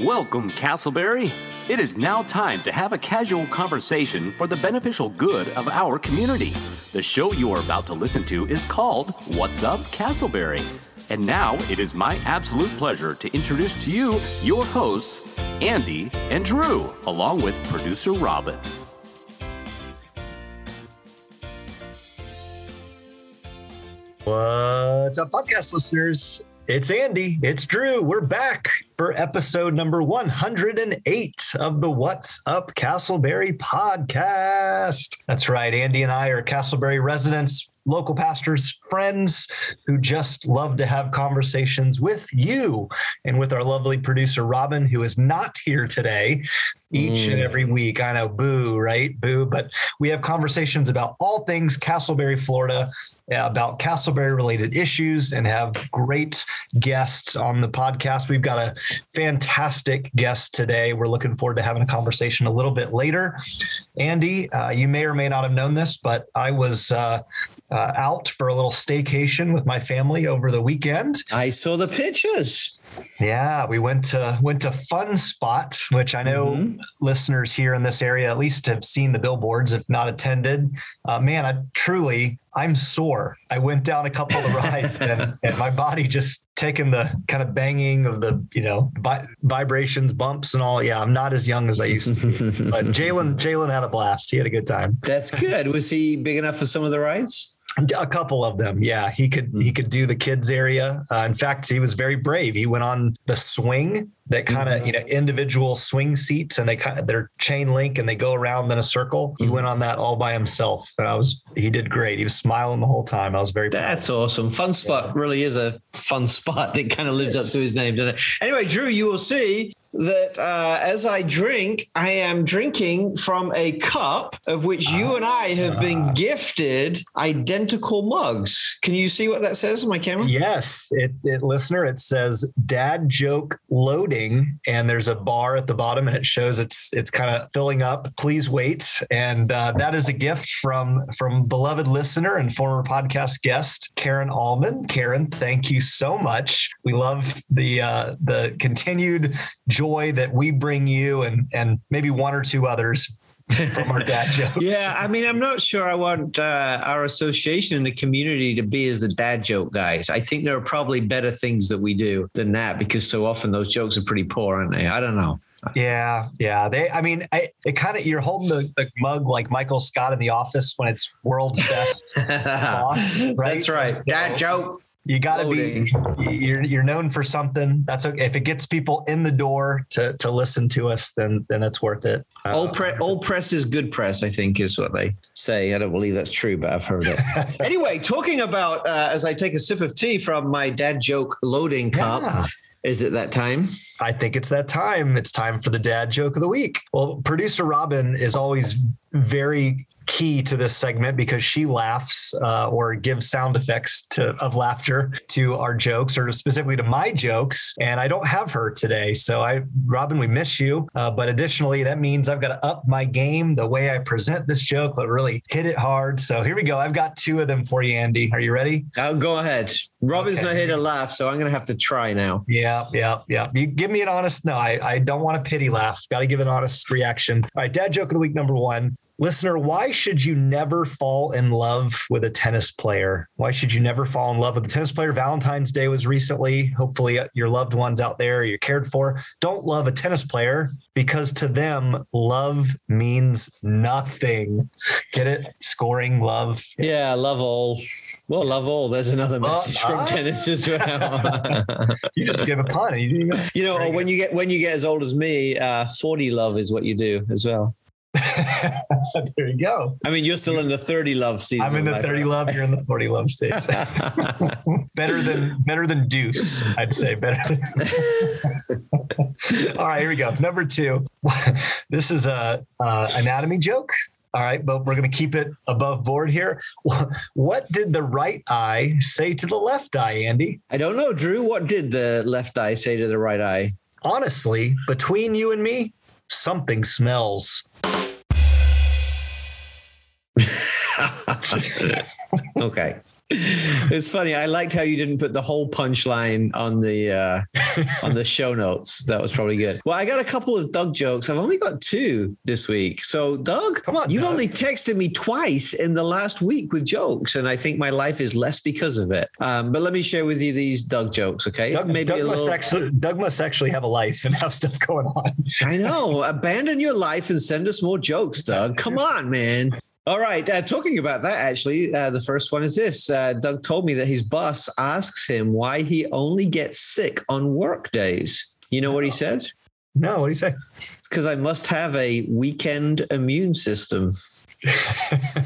Welcome, Casselberry. It is now time to have a casual conversation for the beneficial good of our community. The show you are about to listen to is called What's Up, Casselberry. And now it is my absolute pleasure to introduce to you your hosts, Andy and Drew, along with producer Robin. What's up, podcast listeners? It's Andy. It's Drew. We're back for episode number 108 of the What's Up Casselberry podcast. That's right. Andy and I are Casselberry residents, local pastors, friends who just love to have conversations with you and with our lovely producer, Robin, who is not here today each and every week. I know, boo, right? Boo. But we have conversations about all things Casselberry, Florida, about Casselberry related issues, and have great guests on the podcast. We've got a fantastic guest today. We're looking forward to having a conversation a little bit later. Andy, uh, you may or may not have known this, but I was. Uh, uh, out for a little staycation with my family over the weekend. I saw the pictures. Yeah, we went to went to Fun Spot, which I know mm-hmm. listeners here in this area at least have seen the billboards, if not attended. Uh, man, I truly I'm sore. I went down a couple of rides and, and, my body just taking the kind of banging of the you know vi- vibrations, bumps, and all. Yeah, I'm not as young as I used to. Be. but Jalen Jalen had a blast. He had a good time. That's good. Was he big enough for some of the rides? A couple of them, yeah. He could he could do the kids area. Uh, in fact, he was very brave. He went on the swing that kind of mm-hmm. you know individual swing seats, and they kind of they're chain link and they go around in a circle. He mm-hmm. went on that all by himself, and I was he did great. He was smiling the whole time. I was very. That's proud. awesome. Fun spot yeah. really is a fun spot that kind of lives up to his name, doesn't it? Anyway, Drew, you will see that uh, as I drink, I am drinking from a cup of which you and I have been ah. gifted identical mugs. Can you see what that says on my camera? Yes, it, it listener, it says "Dad Joke Loading," and there's a bar at the bottom, and it shows it's it's kind of filling up. Please wait, and uh, that is a gift from from beloved listener and former podcast guest Karen Allman. Karen, thank you so much. We love the uh, the continued joy joy that we bring you and and maybe one or two others from our dad jokes. yeah, I mean, I'm not sure I want uh, our association in the community to be as the dad joke guys. I think there are probably better things that we do than that because so often those jokes are pretty poor, aren't they? I don't know. Yeah, yeah. They, I mean, I, it kind of you're holding the, the, mug like Michael Scott in The Office when it's world's best boss, right? That's right. Dad joke you got to be you're you're known for something that's okay if it gets people in the door to to listen to us then then it's worth it uh, old press old press is good press i think is what they say i don't believe that's true but i've heard it anyway talking about uh, as i take a sip of tea from my dad joke loading cup yeah. is it that time I think it's that time. It's time for the dad joke of the week. Well, producer Robin is always very key to this segment because she laughs uh, or gives sound effects to of laughter to our jokes or specifically to my jokes. And i don't have her today. So i robin we miss you. Uh, but additionally that means i've got to up my game the way i present this joke but really hit it hard. So here we go. I've got two of them for you andy. Are you ready? Oh, go ahead. Robin's okay. not here to laugh so i'm gonna have to try now. Yeah yeah yeah. You give me an honest no i, I don't want a pity laugh. Got to give an honest reaction. All right dad joke of the week number one Listener, why should you never fall in love with a tennis player? Why should you never fall in love with a tennis player? Valentine's Day was recently. Hopefully, your loved ones out there you're cared for don't love a tennis player because to them, love means nothing. Get it? Scoring love. Yeah, love all. Well, love all. There's another message from uh, tennis as well. you just give a pun. You, you know, when you get when you get as old as me, uh, 40 love is what you do as well. there you go. I mean, you're still in the 30 love season. I'm in the 30 love. You're in the 40 love stage. better than better than deuce, I'd say. Better. Than... All right, here we go. Number two. This is a uh, anatomy joke. All right, but we're going to keep it above board here. What did the right eye say to the left eye, Andy? I don't know, Drew. What did the left eye say to the right eye? Honestly, between you and me, something smells. okay. it's funny. I liked how you didn't put the whole punchline on the uh, on the show notes. That was probably good. Well, I got a couple of Doug jokes. I've only got two this week. So, Doug, Come on, you've Doug. only texted me twice in the last week with jokes, and I think my life is less because of it. Um, but let me share with you these Doug jokes, okay? Doug, Maybe Doug a must little. actually Doug must actually have a life and have stuff going on. I know. Abandon your life and send us more jokes, Doug. Come on, man. All right. Uh, talking about that, actually, uh, the first one is this. Uh, Doug told me that his boss asks him why he only gets sick on work days. You know what he said? No, what do you say? Because I must have a weekend immune system.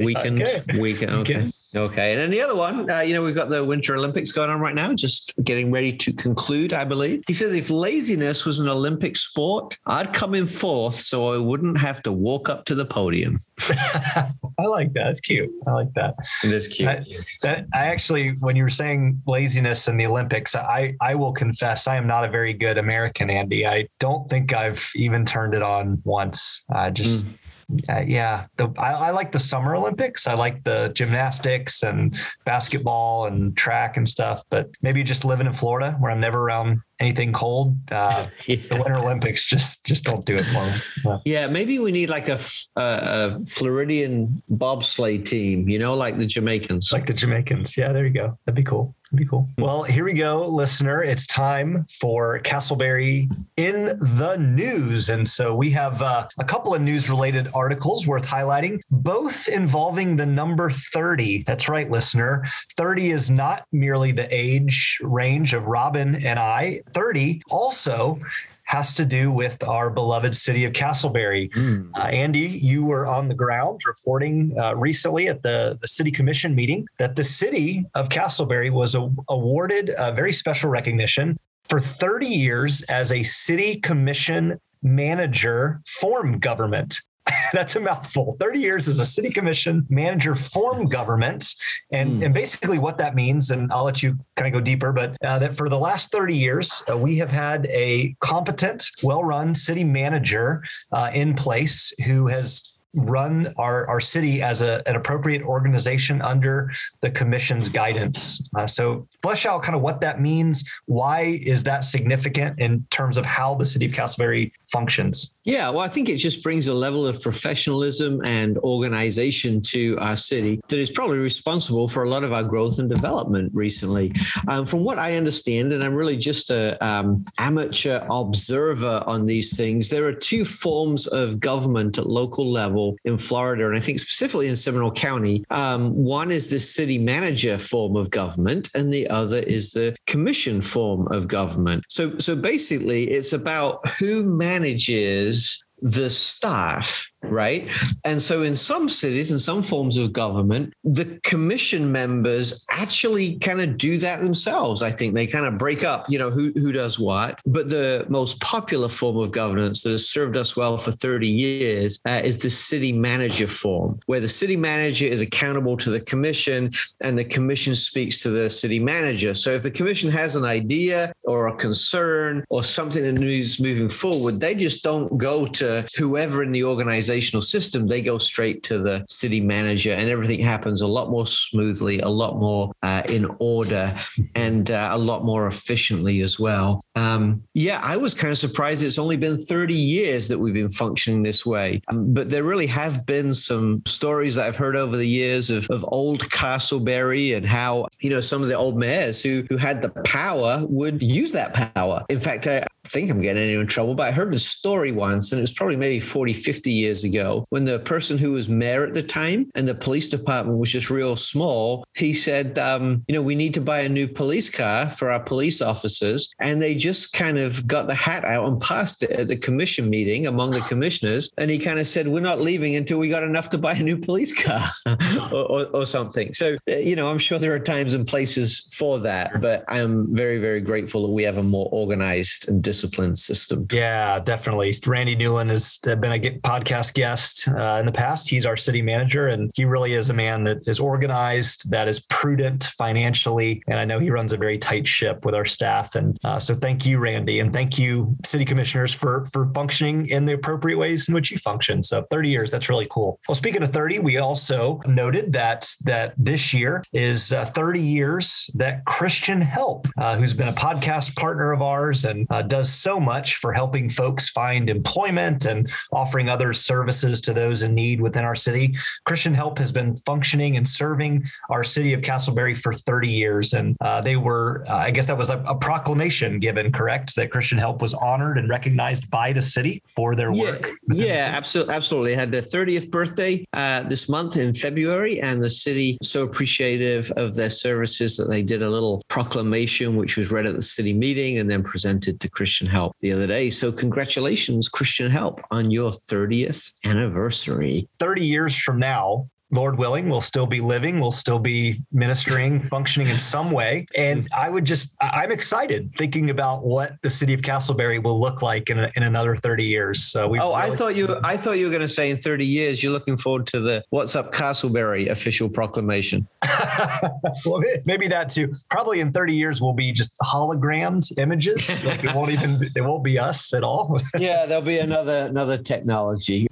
Weekend, Okay. weekend. Okay. Okay. And then the other one, uh, you know, we've got the Winter Olympics going on right now, just getting ready to conclude, I believe. He says if laziness was an Olympic sport, I'd come in fourth so I wouldn't have to walk up to the podium. I like that. That's cute. I like that. It is cute. I, that, I actually, when you were saying laziness in the Olympics, I, I will confess I am not a very good American, Andy. I don't think I've even turned it on once. I just, uh, yeah, the, I, I like the Summer Olympics. I like the gymnastics and basketball and track and stuff. But maybe just living in Florida where I'm never around anything cold. Uh, the Winter Olympics just just don't do it for me. Yeah, maybe we need like a Floridian bobsleigh team, you know, like the Jamaicans. like the Jamaicans. Yeah, there you go. That'd be cool. That'd be cool. Well, here we go, listener. It's time for Casselberry in the news. And so we have uh, a couple of news related articles worth highlighting, both involving the number 30. That's right, listener. 30 is not merely the age range of Robin and I, 30 also has to do with our beloved city of Casselberry. Uh, Andy, you were on the ground reporting uh, recently at the, the city commission meeting that the city of Casselberry was a- awarded a very special recognition for 30 years as a city commission manager form government. That's a mouthful. 30 years as a city commission manager form government. And, and basically, what that means, and I'll let you kind of go deeper, but uh, that for the last 30 years, uh, we have had a competent, well run city manager uh, in place who has run our, our city as a, an appropriate organization under the commission's guidance. Uh, so flesh out kind of what that means. Why is that significant in terms of how the city of Casselberry functions? Yeah, well, I think it just brings a level of professionalism and organization to our city that is probably responsible for a lot of our growth and development recently. Um, from what I understand, and I'm really just a um, amateur observer on these things, there are two forms of government at local level in Florida, and I think specifically in Seminole County. Um, one is the city manager form of government, and the other is the commission form of government. So, so basically, it's about who manages the staff, right? And so in some cities and some forms of government, the commission members actually kind of do that themselves. I think they kind of break up, you know, who, who does what. But the most popular form of governance that has served us well for 30 years uh, is the city manager form, where the city manager is accountable to the commission and the commission speaks to the city manager. So if the commission has an idea or a concern or something that needs moving forward, they just don't go to whoever in the organizational system. They go straight to the city manager, and everything happens a lot more smoothly, a lot more uh, in order, and uh, a lot more efficiently as well. Um, yeah, I was kind of surprised. It's only been 30 years that we've been functioning this way, um, but there really have been some stories that I've heard over the years of, of old Casselberry and how you know some of the old mayors who who had the power would use that power. In fact, I think I'm getting into trouble, but I heard a story once, and it was probably maybe 40, 50 years ago, when the person who was mayor at the time and the police department was just real small, he said, um, you know, we need to buy a new police car for our police officers. And they just kind of got the hat out and passed it at the commission meeting among the commissioners. And he kind of said, we're not leaving until we got enough to buy a new police car or, or, or something. So, uh, you know, I'm sure there are times and places for that, but I'm very, very grateful that we have a more organized and disciplined system. Yeah, definitely. Randy Newlon has been a ge- guest uh, in the past. He's our city manager, and he really is a man that is organized, that is prudent financially, and I know he runs a very tight ship with our staff. And uh, so, thank you, Randy, and thank you, city commissioners, for for functioning in the appropriate ways in which you function. So, 30 years, that's really cool. Well, speaking of 30, we also noted that that this year is uh, 30 years that Christian Help, uh, who's been a podcast partner of ours and uh, does so much for helping folks find employment and offering other services to those in need within our city. Christian Help has been functioning and serving our city of Casselberry for 30 years. And uh, they were, uh, I guess that was a, a, proclamation given, correct? That Christian Help was honored and recognized by the city for their yeah, work. Yeah, absolutely. Absolutely. Had their 30th birthday uh, this month in February, and the city so appreciative of their services that they did a little proclamation, which was read at the city meeting and then presented to Christian Help the other day. So, congratulations, Christian Help, on your 30th anniversary. 30 years from now, Lord willing, we'll still be living, we'll still be ministering, functioning in some way. And I would just, I'm excited thinking about what the city of Casselberry will look like in, a, in another 30 years. So we. Oh, really- I thought you, I thought you were going to say in 30 years you're looking forward to the What's Up Casselberry" official proclamation. well, maybe that too. Probably in 30 years we'll be just hologrammed images. like it won't even, it won't be us at all. yeah, there'll be another another technology.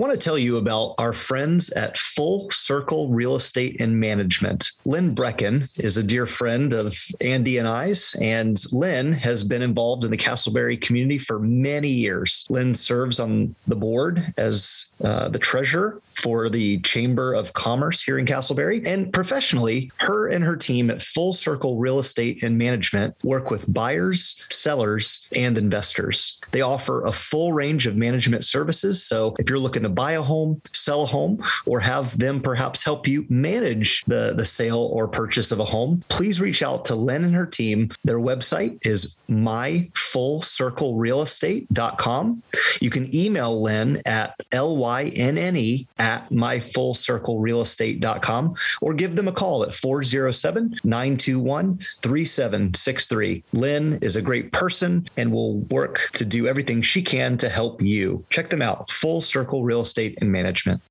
Want to tell you about our friends at Full Circle Real Estate and Management. Lynn Brecken is a dear friend of Andy and I's, and Lynn has been involved in the Casselberry community for many years. Lynn serves on the board as uh, the treasurer for the Chamber of Commerce here in Casselberry. And professionally, her and her team at Full Circle Real Estate and Management work with buyers, sellers, and investors. They offer a full range of management services. So if you're looking to buy a home, sell a home, or have them perhaps help you manage the, the sale or purchase of a home, please reach out to Lynn and her team. Their website is myfullcirclerealestate.com. You can email Lynn at ly Y-N-N-E at myfullcirclerealestate.com or give them a call at 407-921-3763. Lynn is a great person and will work to do everything she can to help you. Check them out, Full Circle Real Estate and Management.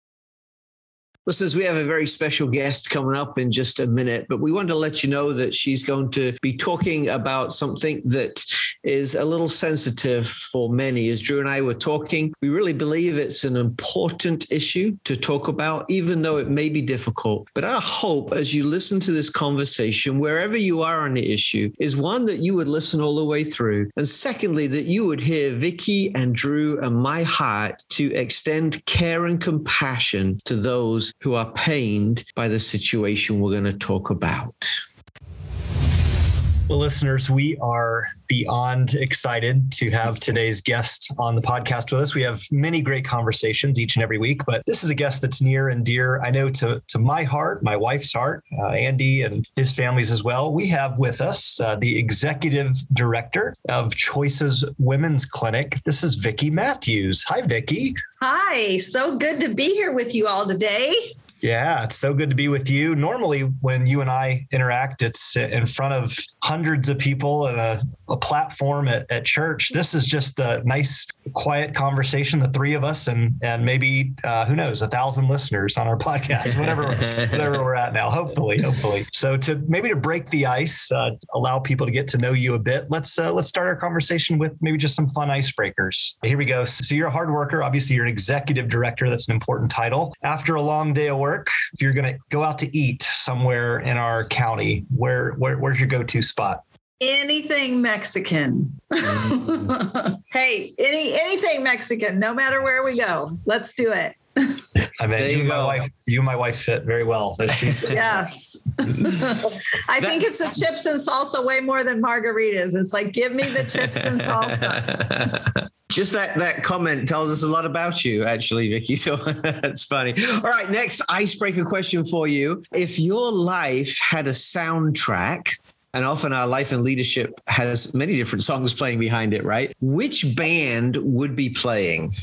Listeners, we have a very special guest coming up in just a minute, but we want to let you know that she's going to be talking about something that is a little sensitive for many. As Drew and I were talking, we really believe it's an important issue to talk about, even though it may be difficult. But our hope as you listen to this conversation, wherever you are on the issue, is one that you would listen all the way through. And secondly, that you would hear Vicky and Drew and my heart to extend care and compassion to those who are pained by the situation we're going to talk about. Well, listeners, we are beyond excited to have today's guest on the podcast with us. We have many great conversations each and every week, but this is a guest that's near and dear, I know, to, to my heart, my wife's heart, uh, Andy and his families as well. We have with us uh, the executive director of Choices Women's Clinic. This is Vicki Matthews. Hi, Vicki. Hi, so good to be here with you all today. Yeah, it's so good to be with you. Normally, when you and I interact, it's in front of hundreds of people and a, a platform at, at, church. This is just a nice, quiet conversation, the three of us, and and maybe uh, who knows, a thousand listeners on our podcast, whatever whatever we're at now. Hopefully, hopefully. So to maybe to break the ice, uh, allow people to get to know you a bit. Let's uh, let's start our conversation with maybe just some fun icebreakers. Here we go. So you're a hard worker. Obviously, you're an executive director. That's an important title. After a long day of work work, if you're going to go out to eat somewhere in our county, where, where where's your go-to spot? Anything Mexican. Mm-hmm. hey, any anything Mexican, no matter where we go. Let's do it. I mean, you, you, my wife, you and my wife fit very well. yes. I think it's the chips and salsa way more than margaritas. It's like, give me the chips and salsa. Just that that comment tells us a lot about you, actually, Vicky. So that's funny. All right, next icebreaker question for you: If your life had a soundtrack, and often our life and leadership has many different songs playing behind it, right? Which band would be playing?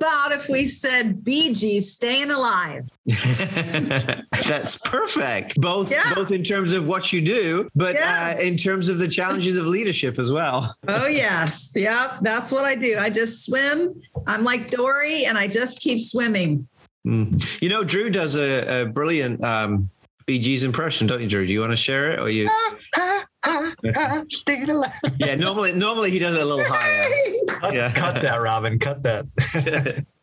How about if we said Bee Gees staying alive? That's perfect. Both Yeah. both in terms of what you do, but Yes. uh, in terms of the challenges of leadership as well. Oh, yes. Yep. That's what I do. I just swim. I'm like Dory and I just keep swimming. Mm. You know, Drew does a, a brilliant um, Bee Gees impression, don't you, Drew? Do you want to share it, or you? Staying alive. Yeah, normally normally he does it a little higher. Cut, Yeah. cut that, Robin. Cut that.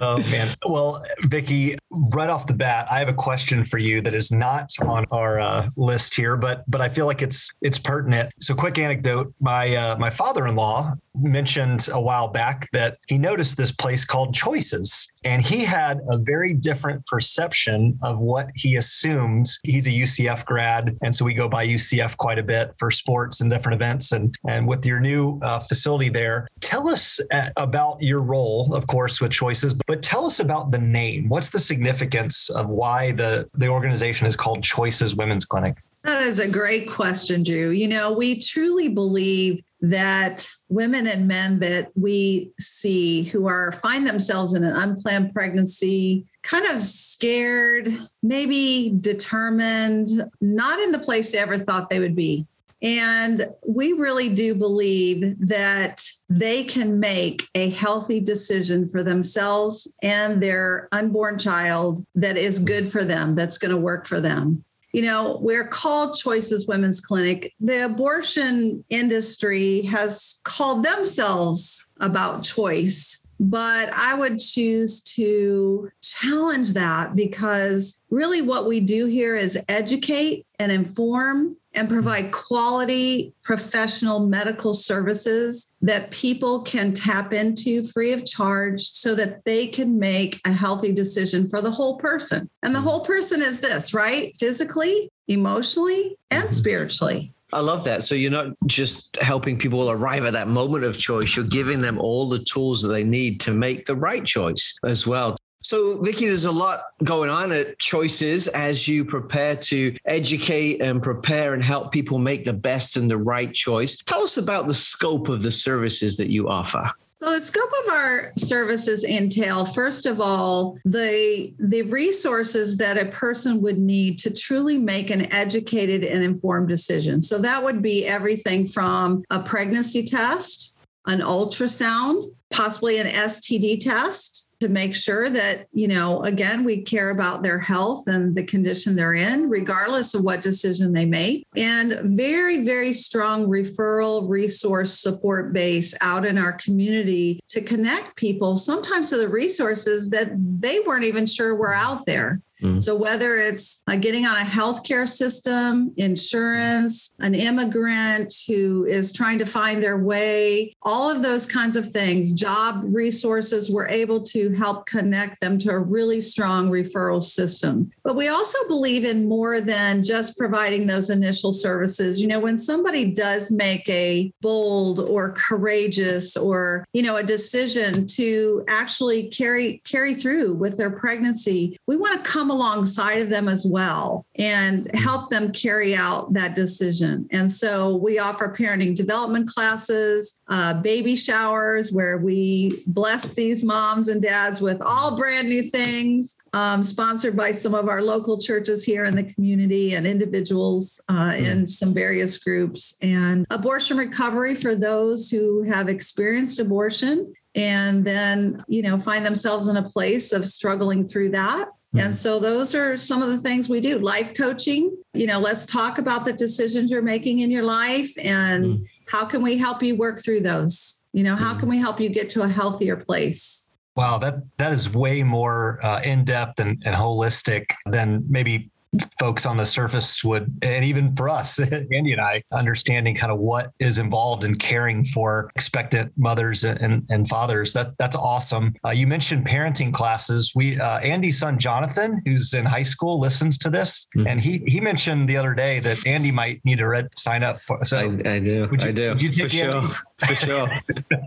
oh man. Well, Vicky, right off the bat, I have a question for you that is not on our uh, list here, but but I feel like it's it's pertinent. So, quick anecdote: my uh, my father-in-law mentioned a while back that he noticed this place called Choices, and he had a very different perception of what he assumed. He's a UCF grad, and so we go by UCF quite a bit for sports and different events. And and with your new uh, facility there, tell us uh, about your role, of course, with Choices, but tell us about the name. What's the significance of why the the organization is called Choices Women's Clinic? That is a great question, Drew. You know, we truly believe that women and men that we see who are find themselves in an unplanned pregnancy, kind of scared, maybe determined, not in the place they ever thought they would be. And we really do believe that they can make a healthy decision for themselves and their unborn child that is good for them, that's going to work for them you know, we're called Choices Women's Clinic. The abortion industry has called themselves about choice, but I would choose to challenge that because really what we do here is educate and inform and provide quality professional medical services that people can tap into free of charge so that they can make a healthy decision for the whole person. And the mm-hmm. whole person is this, right? Physically, emotionally, and mm-hmm. spiritually. I love that. So you're not just helping people arrive at that moment of choice, you're giving them all the tools that they need to make the right choice as well. So, Vicky, there's a lot going on at Choices as you prepare to educate and prepare and help people make the best and the right choice. Tell us about the scope of the services that you offer. So the scope of our services entail, first of all, the the resources that a person would need to truly make an educated and informed decision. So that would be everything from a pregnancy test, an ultrasound, possibly an STD test to make sure that, you know, again, we care about their health and the condition they're in, regardless of what decision they make. And very, very strong referral resource support base out in our community to connect people sometimes to the resources that they weren't even sure were out there. So, whether it's uh, getting on a healthcare system, insurance, an immigrant who is trying to find their way, all of those kinds of things, job resources, we're able to help connect them to a really strong referral system. But we also believe in more than just providing those initial services. You know, when somebody does make a bold or courageous or, you know, a decision to actually carry carry through with their pregnancy, we want to come alongside of them as well and help them carry out that decision. And so we offer parenting development classes, uh, baby showers, where we bless these moms and dads with all brand new things, um, sponsored by some of our local churches here in the community and individuals uh, in some various groups, and abortion recovery for those who have experienced abortion and then you know find themselves in a place of struggling through that. And so those are some of the things we do. Life coaching you know let's talk about the decisions you're making in your life and how can we help you work through those? You know how can we help you get to a healthier place Wow, that that is way more uh, in depth and, and holistic than maybe folks on the surface would, and even for us, Andy and I, understanding kind of what is involved in caring for expectant mothers and, and fathers. That that's awesome. Uh, you mentioned parenting classes. We uh, Andy's son Jonathan, who's in high school, listens to this, Mhm. and he he mentioned the other day that Andy might need to red, sign up for. So I, I do. would you- I do. would you For take sure. Andy? for sure,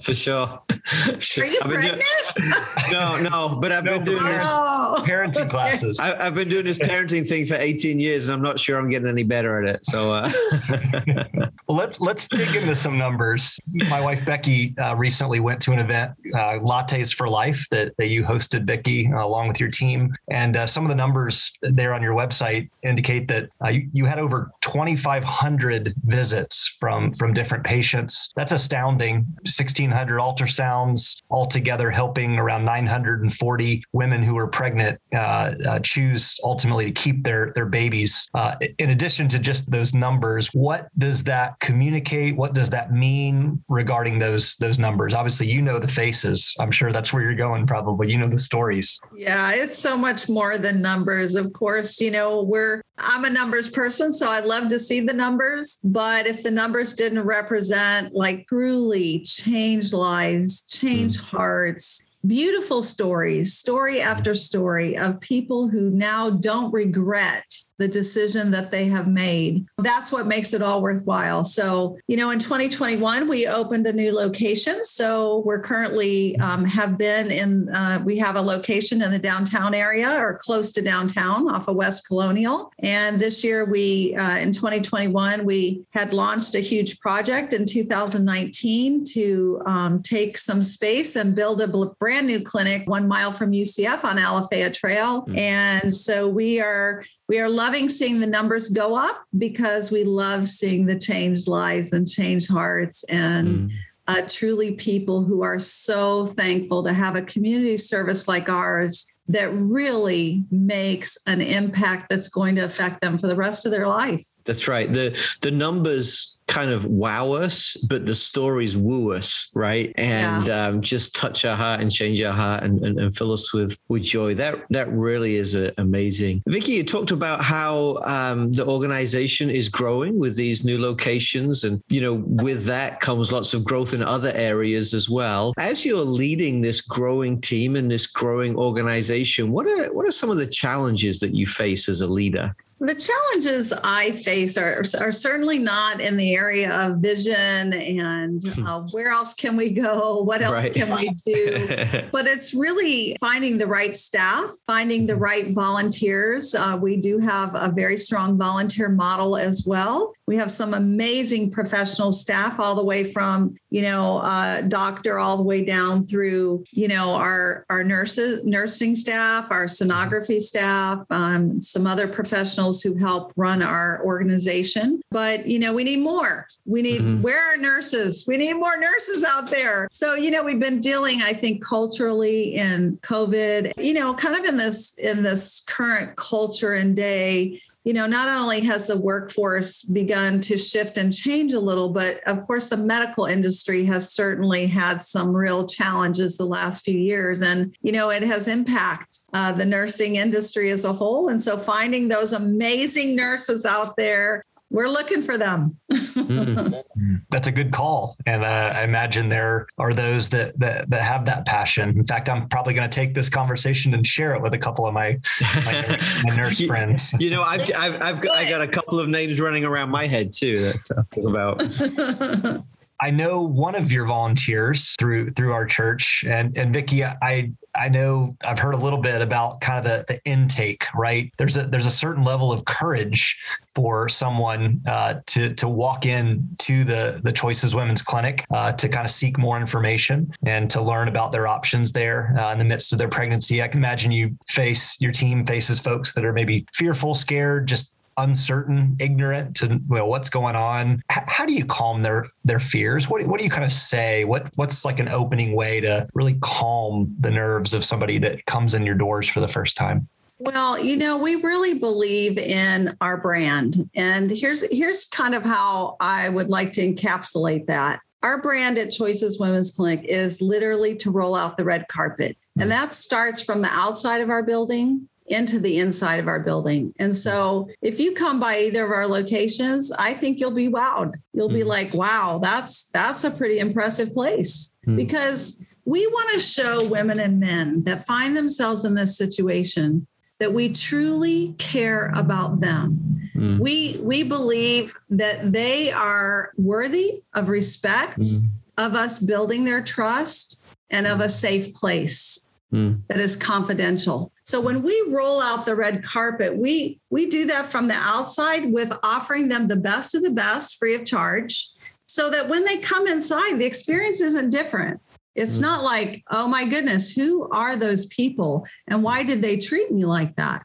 for sure. Are you pregnant? Doing, no, no, but I've no, been doing this oh. parenting classes. I, have been doing this parenting thing for 18 years, and I'm not sure I'm getting any better at it. So, uh. well, let's let's dig into some numbers. My wife Becky uh, recently went to an event, uh, Lattes for Life, that, that you hosted, Becky, uh, along with your team, and uh, some of the numbers there on your website indicate that uh, you, you had over 2,500 visits from from different patients. That's astounding. 1,600 ultrasounds altogether, helping around 940 women who are pregnant uh, uh, choose ultimately to keep their their babies. Uh, in addition to just those numbers, what does that communicate? What does that mean regarding those those numbers? Obviously, you know the faces. I'm sure that's where you're going. Probably, you know the stories. Yeah, it's so much more than numbers. Of course, you know we're I'm a numbers person, so I'd love to see the numbers. But if the numbers didn't represent like truly change lives, change mm. hearts, beautiful stories, story after story of people who now don't regret the decision that they have made. That's what makes it all worthwhile. So, you know, in 2021, we opened a new location. So we're currently um, have been in, uh, we have a location in the downtown area or close to downtown off of West Colonial. And this year, we, uh, in 2021, we had launched a huge project in 2019 to um, take some space and build a brand new clinic one mile from UCF on Alafaya Trail. Mm-hmm. And so we are we are loving seeing the numbers go up because we love seeing the changed lives and changed hearts and mm. uh, truly people who are so thankful to have a community service like ours that really makes an impact that's going to affect them for the rest of their life. That's right. The the numbers kind of wow us, but the stories woo us, right? And yeah. um, just touch our heart and change our heart and, and, and, fill us with with joy. That that really is uh, amazing. Vicky, you talked about how um, the organization is growing with these new locations, and you know, with that comes lots of growth in other areas as well. As you're leading this growing team and this growing organization, what are what are some of the challenges that you face as a leader? The challenges I face are, are certainly not in the area of vision and hmm. uh, where else can we go? What else right. can we do? but it's really finding the right staff, finding the mm-hmm. right volunteers. Uh, we do have a very strong volunteer model as well. We have some amazing professional staff, all the way from you know uh, doctor all the way down through you know our our nurses, nursing staff, our sonography staff, um, some other professionals who help run our organization. But you know we need more. We need mm-hmm. where are nurses? We need more nurses out there. So you know we've been dealing, I think, culturally in COVID. You know, kind of in this in this current culture and day you know, not only has the workforce begun to shift and change a little, but of course, the medical industry has certainly had some real challenges the last few years. And, you know, it has impacted uh, the nursing industry as a whole. And so finding those amazing nurses out there we're looking for them. mm. That's a good call, and uh, I imagine there are those that, that that have that passion. In fact, I'm probably going to take this conversation and share it with a couple of my my nurse, my nurse friends. You know, I've I've, I've got, I got a couple of names running around my head too. That uh, about. I know one of your volunteers through through our church, and and Vicky, I I know I've heard a little bit about kind of the, the intake, right? There's a there's a certain level of courage for someone uh, to to walk in to the the Choices Women's Clinic uh, to kind of seek more information and to learn about their options there uh, in the midst of their pregnancy. I can imagine you face your team faces folks that are maybe fearful, scared, just uncertain, ignorant to well, what's going on. H- how do you calm their their fears? What what do you kind of say? What what's like an opening way to really calm the nerves of somebody that comes in your doors for the first time? Well, you know, we really believe in our brand. And here's here's kind of how I would like to encapsulate that. Our brand at Choices Women's Clinic is literally to roll out the red carpet. And hmm. that starts from the outside of our building into the inside of our building. And so if you come by either of our locations, I think you'll be wowed. You'll be like, wow, that's that's a pretty impressive place. mm Because we want to show women and men that find themselves in this situation that we truly care about them. Mm. We we believe that they are worthy of respect, mm. of us building their trust and of a safe place mm. that is confidential. So when we roll out the red carpet, we we do that from the outside with offering them the best of the best free of charge so that when they come inside the experience isn't different. It's mm. not like, "Oh my goodness, who are those people and why did they treat me like that?"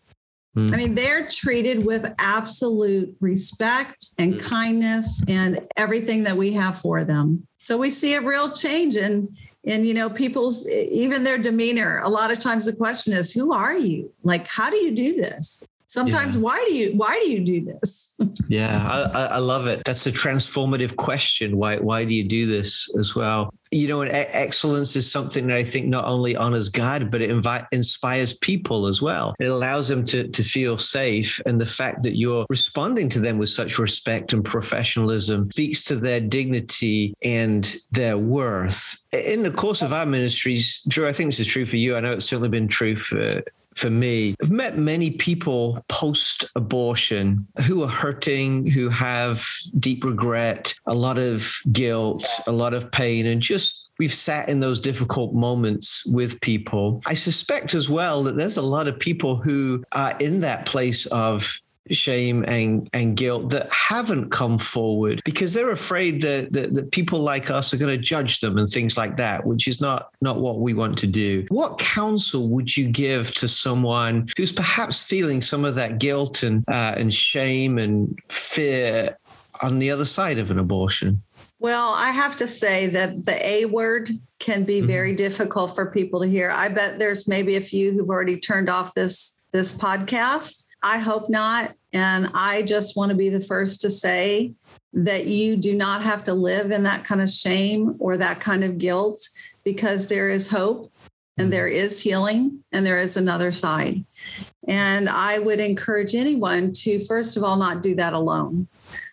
Mm. I mean, they're treated with absolute respect and mm. kindness and everything that we have for them. So we see a real change in in you know people's even their demeanor. A lot of times the question is, "Who are you? Like, how do you do this?" Sometimes, yeah. why do you why do you do this? yeah, I, I love it. That's a transformative question. Why why do you do this as well? you know, and excellence is something that I think not only honors God, but it invite, inspires people as well. It allows them to, to feel safe. And the fact that you're responding to them with such respect and professionalism speaks to their dignity and their worth. In the course of our ministries, Drew, I think this is true for you. I know it's certainly been true for, for me. I've met many people post abortion who are hurting, who have deep regret, a lot of guilt, a lot of pain, and just we've sat in those difficult moments with people. I suspect as well that there's a lot of people who are in that place of shame and, and guilt that haven't come forward because they're afraid that, that, that people like us are going to judge them and things like that, which is not, not what we want to do. What counsel would you give to someone who's perhaps feeling some of that guilt and, uh, and shame and fear on the other side of an abortion? Well, I have to say that the A word can be mm-hmm. very difficult for people to hear. I bet there's maybe a few who've already turned off this this podcast I hope not. And I just want to be the first to say that you do not have to live in that kind of shame or that kind of guilt because there is hope and there is healing and there is another side. And I would encourage anyone to, first of all, not do that alone.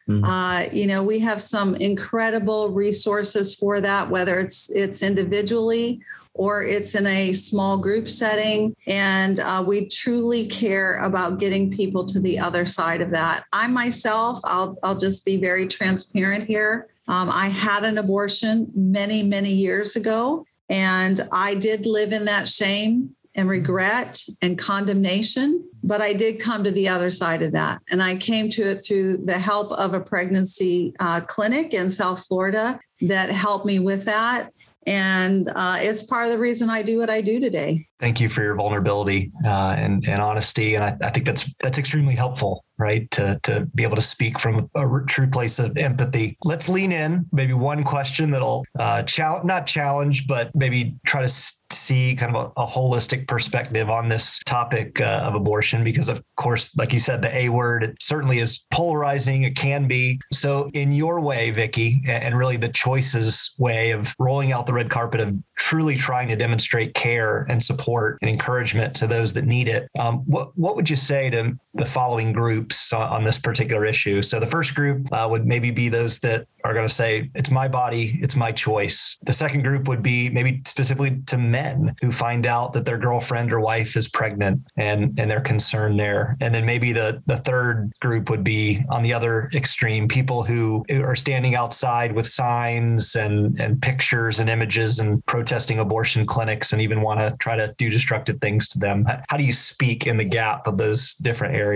Mm-hmm. Uh, you know, we have some incredible resources for that, whether it's it's individually or it's in a small group setting. And uh, we truly care about getting people to the other side of that. I myself, I'll, I'll just be very transparent here. Um, I had an abortion many, many years ago, and I did live in that shame and regret and condemnation. But I did come to the other side of that. And I came to it through the help of a pregnancy uh, clinic in South Florida that helped me with that. And uh, it's part of the reason I do what I do today. Thank you for your vulnerability uh, and, and honesty. And I, I think that's that's extremely helpful right? To, to be able to speak from a true place of empathy. Let's lean in. Maybe one question that'll uh, challenge, not challenge, but maybe try to see kind of a, a holistic perspective on this topic uh, of abortion, because of course, like you said, the A word it certainly is polarizing. It can be. So, in your way, Vicki, and really the choices way of rolling out the red carpet of truly trying to demonstrate care and support and encouragement to those that need it, um, what what would you say to the following groups on this particular issue. So the first group uh, would maybe be those that are going to say, it's my body, it's my choice. The second group would be maybe specifically to men who find out that their girlfriend or wife is pregnant and, and they're concerned there. And then maybe the, the third group would be on the other extreme, people who are standing outside with signs and, and pictures and images and protesting abortion clinics and even want to try to do destructive things to them. How do you speak in the gap of those different areas?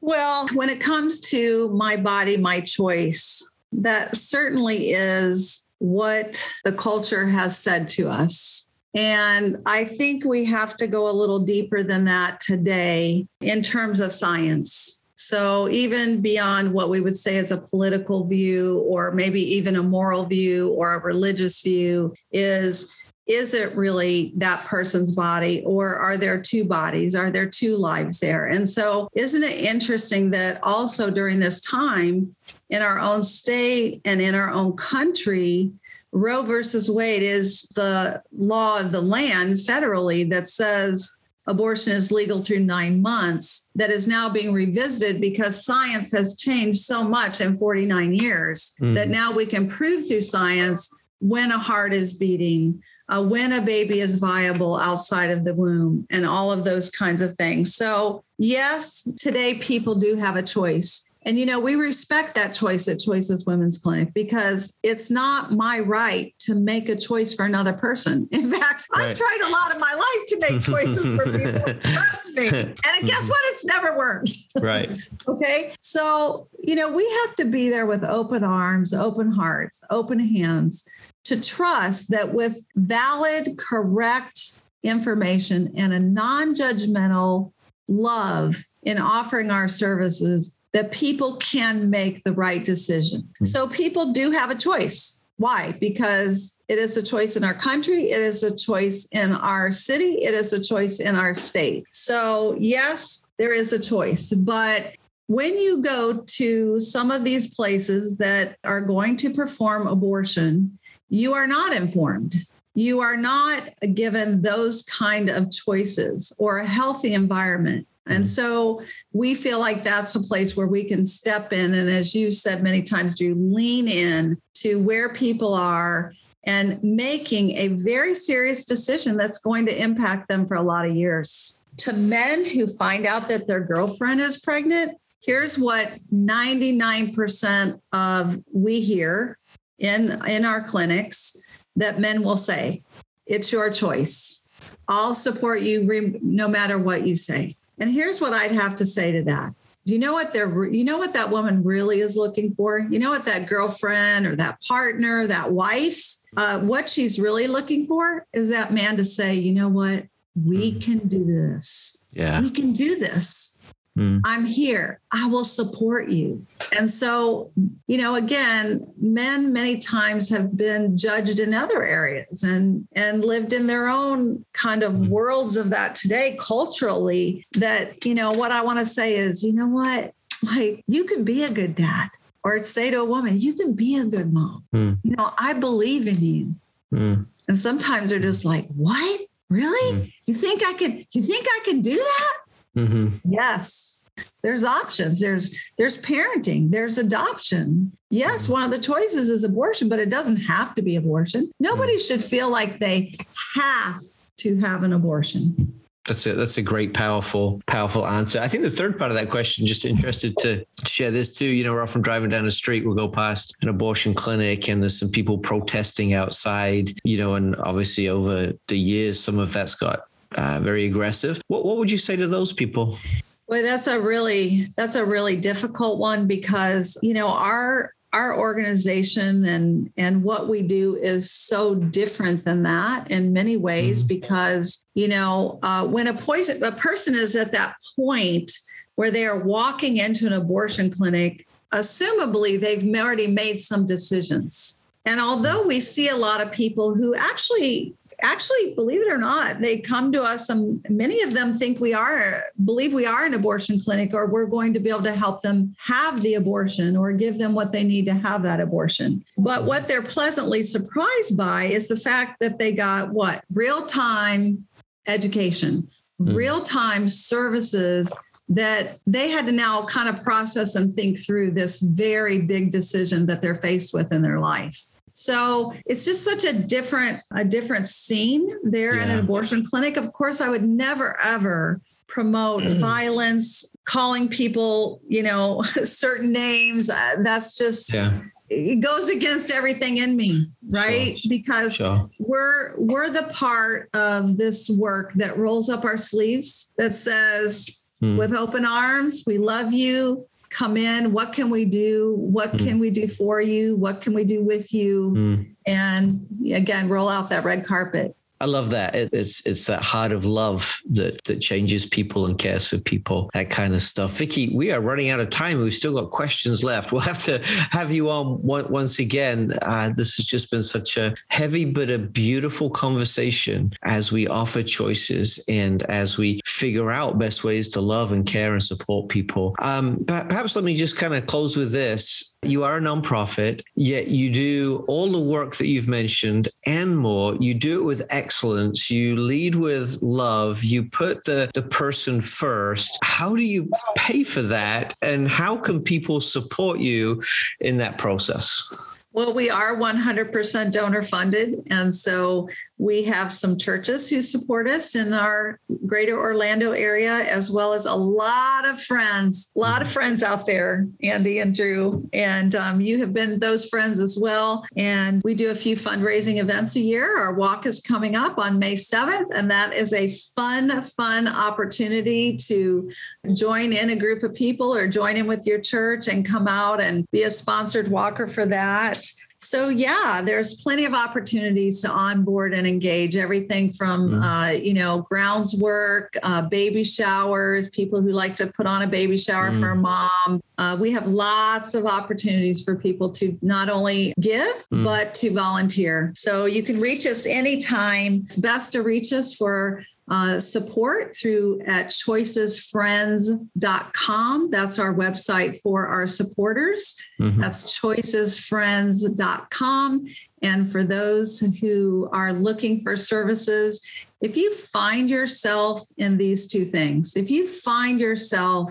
Well, when it comes to my body, my choice, that certainly is what the culture has said to us. And I think we have to go a little deeper than that today in terms of science. So, even beyond what we would say is a political view, or maybe even a moral view or a religious view, is is it really that person's body or are there two bodies are there two lives there and so isn't it interesting that also during this time in our own state and in our own country roe versus wade is the law of the land federally that says abortion is legal through nine months that is now being revisited because science has changed so much in 49 years mm. that now we can prove through science when a heart is beating uh, when a baby is viable outside of the womb, and all of those kinds of things. So, yes, today people do have a choice. And, you know, we respect that choice at Choices Women's Clinic because it's not my right to make a choice for another person. In fact, right. I've tried a lot of my life to make choices for people. Trust me. And guess what? It's never worked. Right. okay. So, you know, we have to be there with open arms, open hearts, open hands to trust that with valid, correct information and a non judgmental love in offering our services, that people can make the right decision. Mm-hmm. So people do have a choice. Why? Because it is a choice in our country, it is a choice in our city, it is a choice in our state. So, yes, there is a choice, but when you go to some of these places that are going to perform abortion, you are not informed. You are not given those kind of choices or a healthy environment. And mm-hmm. so we feel like that's a place where we can step in. And as you said many times, do lean in to where people are and making a very serious decision that's going to impact them for a lot of years. To men who find out that their girlfriend is pregnant, here's what 99% of we hear in, in our clinics that men will say it's your choice. I'll support you no matter what you say. And here's what I'd have to say to that. You know what they're you know what that woman really is looking for? You know what that girlfriend or that partner, that wife, uh, what she's really looking for is that man to say, you know what, we mm. can do this. Yeah. We can do this. Mm. I'm here. I will support you. And so, you know, again, men many times have been judged in other areas and and lived in their own kind of mm. worlds of that today culturally that, you know, what I want to say is, you know what? Like you can be a good dad or say to a woman, you can be a good mom. Mm. You know, I believe in you. Mm. And sometimes they're just like, what? Really? Mm. You think I could, you think I can do that? Mm-hmm. Yes. There's options. There's there's parenting. There's adoption. Yes, mm-hmm. one of the choices is abortion, but it doesn't have to be abortion. Nobody mm-hmm. should feel like they have to have an abortion. That's a that's a great, powerful, powerful answer. I think the third part of that question, just interested to share this too. You know, we're often driving down the street, we'll go past an abortion clinic, and there's some people protesting outside. You know, and obviously over the years, some of that's got uh, very aggressive. What what would you say to those people? Well, that's a really that's a really difficult one because you know our our organization and and what we do is so different than that in many ways mm-hmm. because you know uh, when a poison a person is at that point where they are walking into an abortion clinic assumably they've already made some decisions and although we see a lot of people who actually actually, believe it or not, they come to us. and many of them think we are, believe we are an abortion clinic, or we're going to be able to help them have the abortion or give them what they need to have that abortion. But what they're pleasantly surprised by is the fact that they got what real time education, mm. real time services that they had to now kind of process and think through this very big decision that they're faced with in their life. So it's just such a different a different scene there yeah. in an abortion clinic. Of course, I would never ever promote mm. violence, calling people, you know, certain names. Uh, that's just yeah. it goes against everything in me, right? Sure. Because sure. we're we're the part of this work that rolls up our sleeves that says mm. with open arms, we love you come in what can we do what mm. can we do for you what can we do with you mm. and again roll out that red carpet I love that. It, it's it's that heart of love that that changes people and cares for people. That kind of stuff. Vicky, we are running out of time. We've still got questions left. We'll have to have you on once again. Uh, this has just been such a heavy but a beautiful conversation as we offer choices and as we figure out best ways to love and care and support people. Um, perhaps let me just kind of close with this. You are a nonprofit, yet you do all the work that you've mentioned and more. You do it with excellence. You lead with love. You put the, the person first. How do you pay for that? And how can people support you in that process? Well, we are 100% donor funded. And so We have some churches who support us in our greater Orlando area, as well as a lot of friends, a lot of friends out there, Andy and Drew. And um, you have been those friends as well. And we do a few fundraising events a year. Our walk is coming up on May 7th, and that is a fun, fun opportunity to join in a group of people or join in with your church and come out and be a sponsored walker for that. So yeah, there's plenty of opportunities to onboard and engage. Everything from mm-hmm. uh, you know grounds work, uh, baby showers, people who like to put on a baby shower mm-hmm. for a mm. mom. Uh, we have lots of opportunities for people to not only give mm-hmm. but to volunteer. So you can reach us anytime. It's best to reach us for uh, support through at choicesfriends.com. That's our website for our supporters. Mm-hmm. That's choicesfriends.com. And for those who are looking for services, if you find yourself in these two things, if you find yourself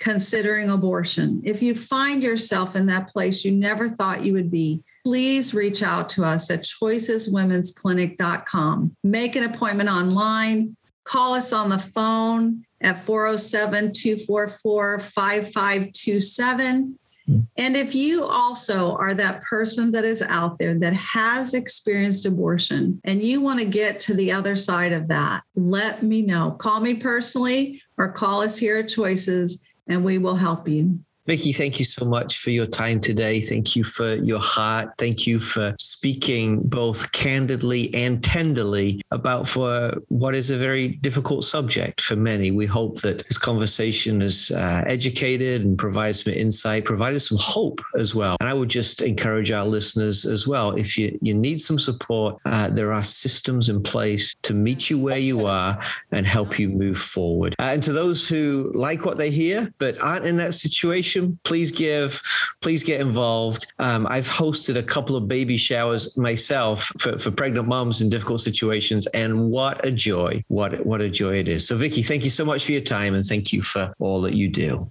considering abortion, if you find yourself in that place you never thought you would be, please reach out to us at choiceswomensclinic.com. Make an appointment online, call us on the phone at 407 244 5527. And if you also are that person that is out there that has experienced abortion and you want to get to the other side of that, let me know. Call me personally or call us here at Choices and we will help you. Vicki, thank you so much for your time today. Thank you for your heart. Thank you for speaking both candidly and tenderly about for what is a very difficult subject for many. We hope that this conversation has uh, educated and provided some insight, provided some hope as well. And I would just encourage our listeners as well. If you, you need some support, uh, there are systems in place to meet you where you are and help you move forward. Uh, and to those who like what they hear but aren't in that situation, please give, please get involved. Um, I've hosted a couple of baby showers myself for, for pregnant moms in difficult situations, and what a joy! What what a joy it is. So, Vicki, thank you so much for your time, and thank you for all that you do.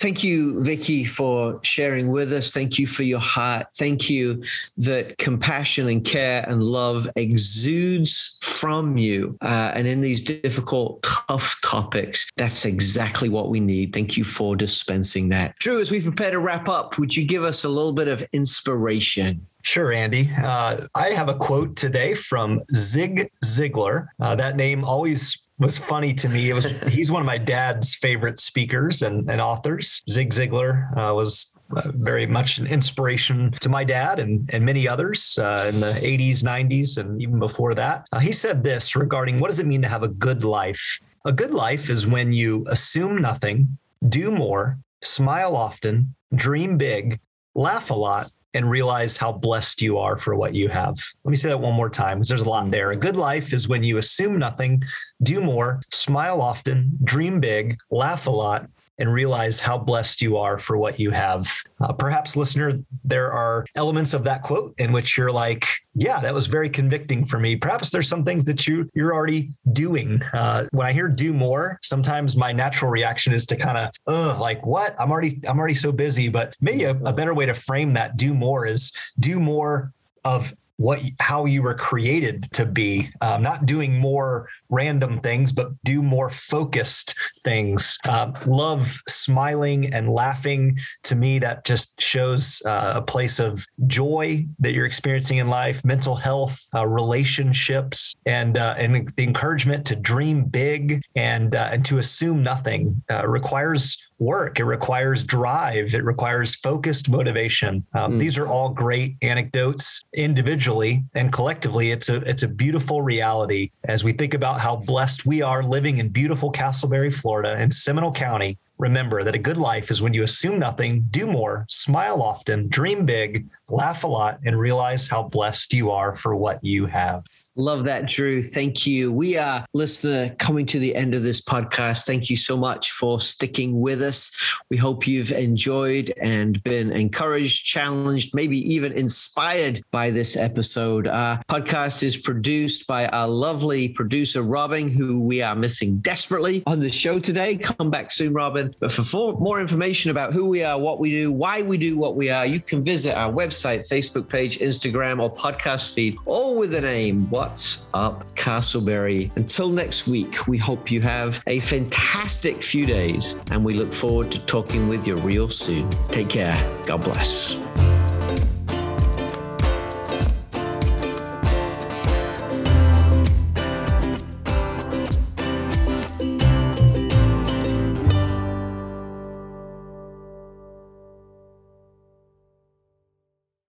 Thank you, Vicky, for sharing with us. Thank you for your heart. Thank you that compassion and care and love exudes from you. Uh, and in these difficult, tough topics, that's exactly what we need. Thank you for dispensing that. Drew, as we prepare to wrap up, would you give us a little bit of inspiration? Sure, Andy. Uh, I have a quote today from Zig Ziglar. Uh, that name always was funny to me. It was he's one of my dad's favorite speakers and, and authors. Zig Ziglar uh, was uh, very much an inspiration to my dad and, and many others uh, in the 80s, 90s, and even before that. Uh, he said this regarding what does it mean to have a good life? A good life is when you assume nothing, do more, smile often, dream big, laugh a lot, and realize how blessed you are for what you have. Let me say that one more time because there's a lot mm. there. A good life is when you assume nothing, do more, smile often, dream big, laugh a lot, and realize how blessed you are for what you have. Uh, perhaps, listener, there are elements of that quote in which you're like, yeah, that was very convicting for me. Perhaps there's some things that you you're already doing. Uh, when I hear do more, sometimes my natural reaction is to kind of, uh, like what? I'm already I'm already so busy. But maybe a, a better way to frame that do more is do more of what how you were created to be um, not doing more random things but do more focused things. Uh, love smiling and laughing to me that just shows uh, a place of joy that you're experiencing in life mental health uh, relationships and uh, and the encouragement to dream big and uh, and to assume nothing uh, requires work. It requires drive. It requires focused motivation. Um, mm. These are all great anecdotes individually and collectively. It's a it's a beautiful reality as we think about how blessed we are living in beautiful Casselberry, Florida, in Seminole County. Remember that a good life is when you assume nothing, do more, smile often, dream big, laugh a lot, and realize how blessed you are for what you have. Love that, Drew. Thank you. We are, listener, coming to the end of this podcast. Thank you so much for sticking with us. We hope you've enjoyed and been encouraged, challenged, maybe even inspired by this episode. Our podcast is produced by our lovely producer, Robin, who we are missing desperately on the show today. Come back soon, Robin. But for more information about who we are, what we do, why we do what we are, you can visit our website, Facebook page, Instagram, or podcast feed, all with the name What Up Casselberry. Until next week, we hope you have a fantastic few days and we look forward to talking with you real soon. Take care. God bless.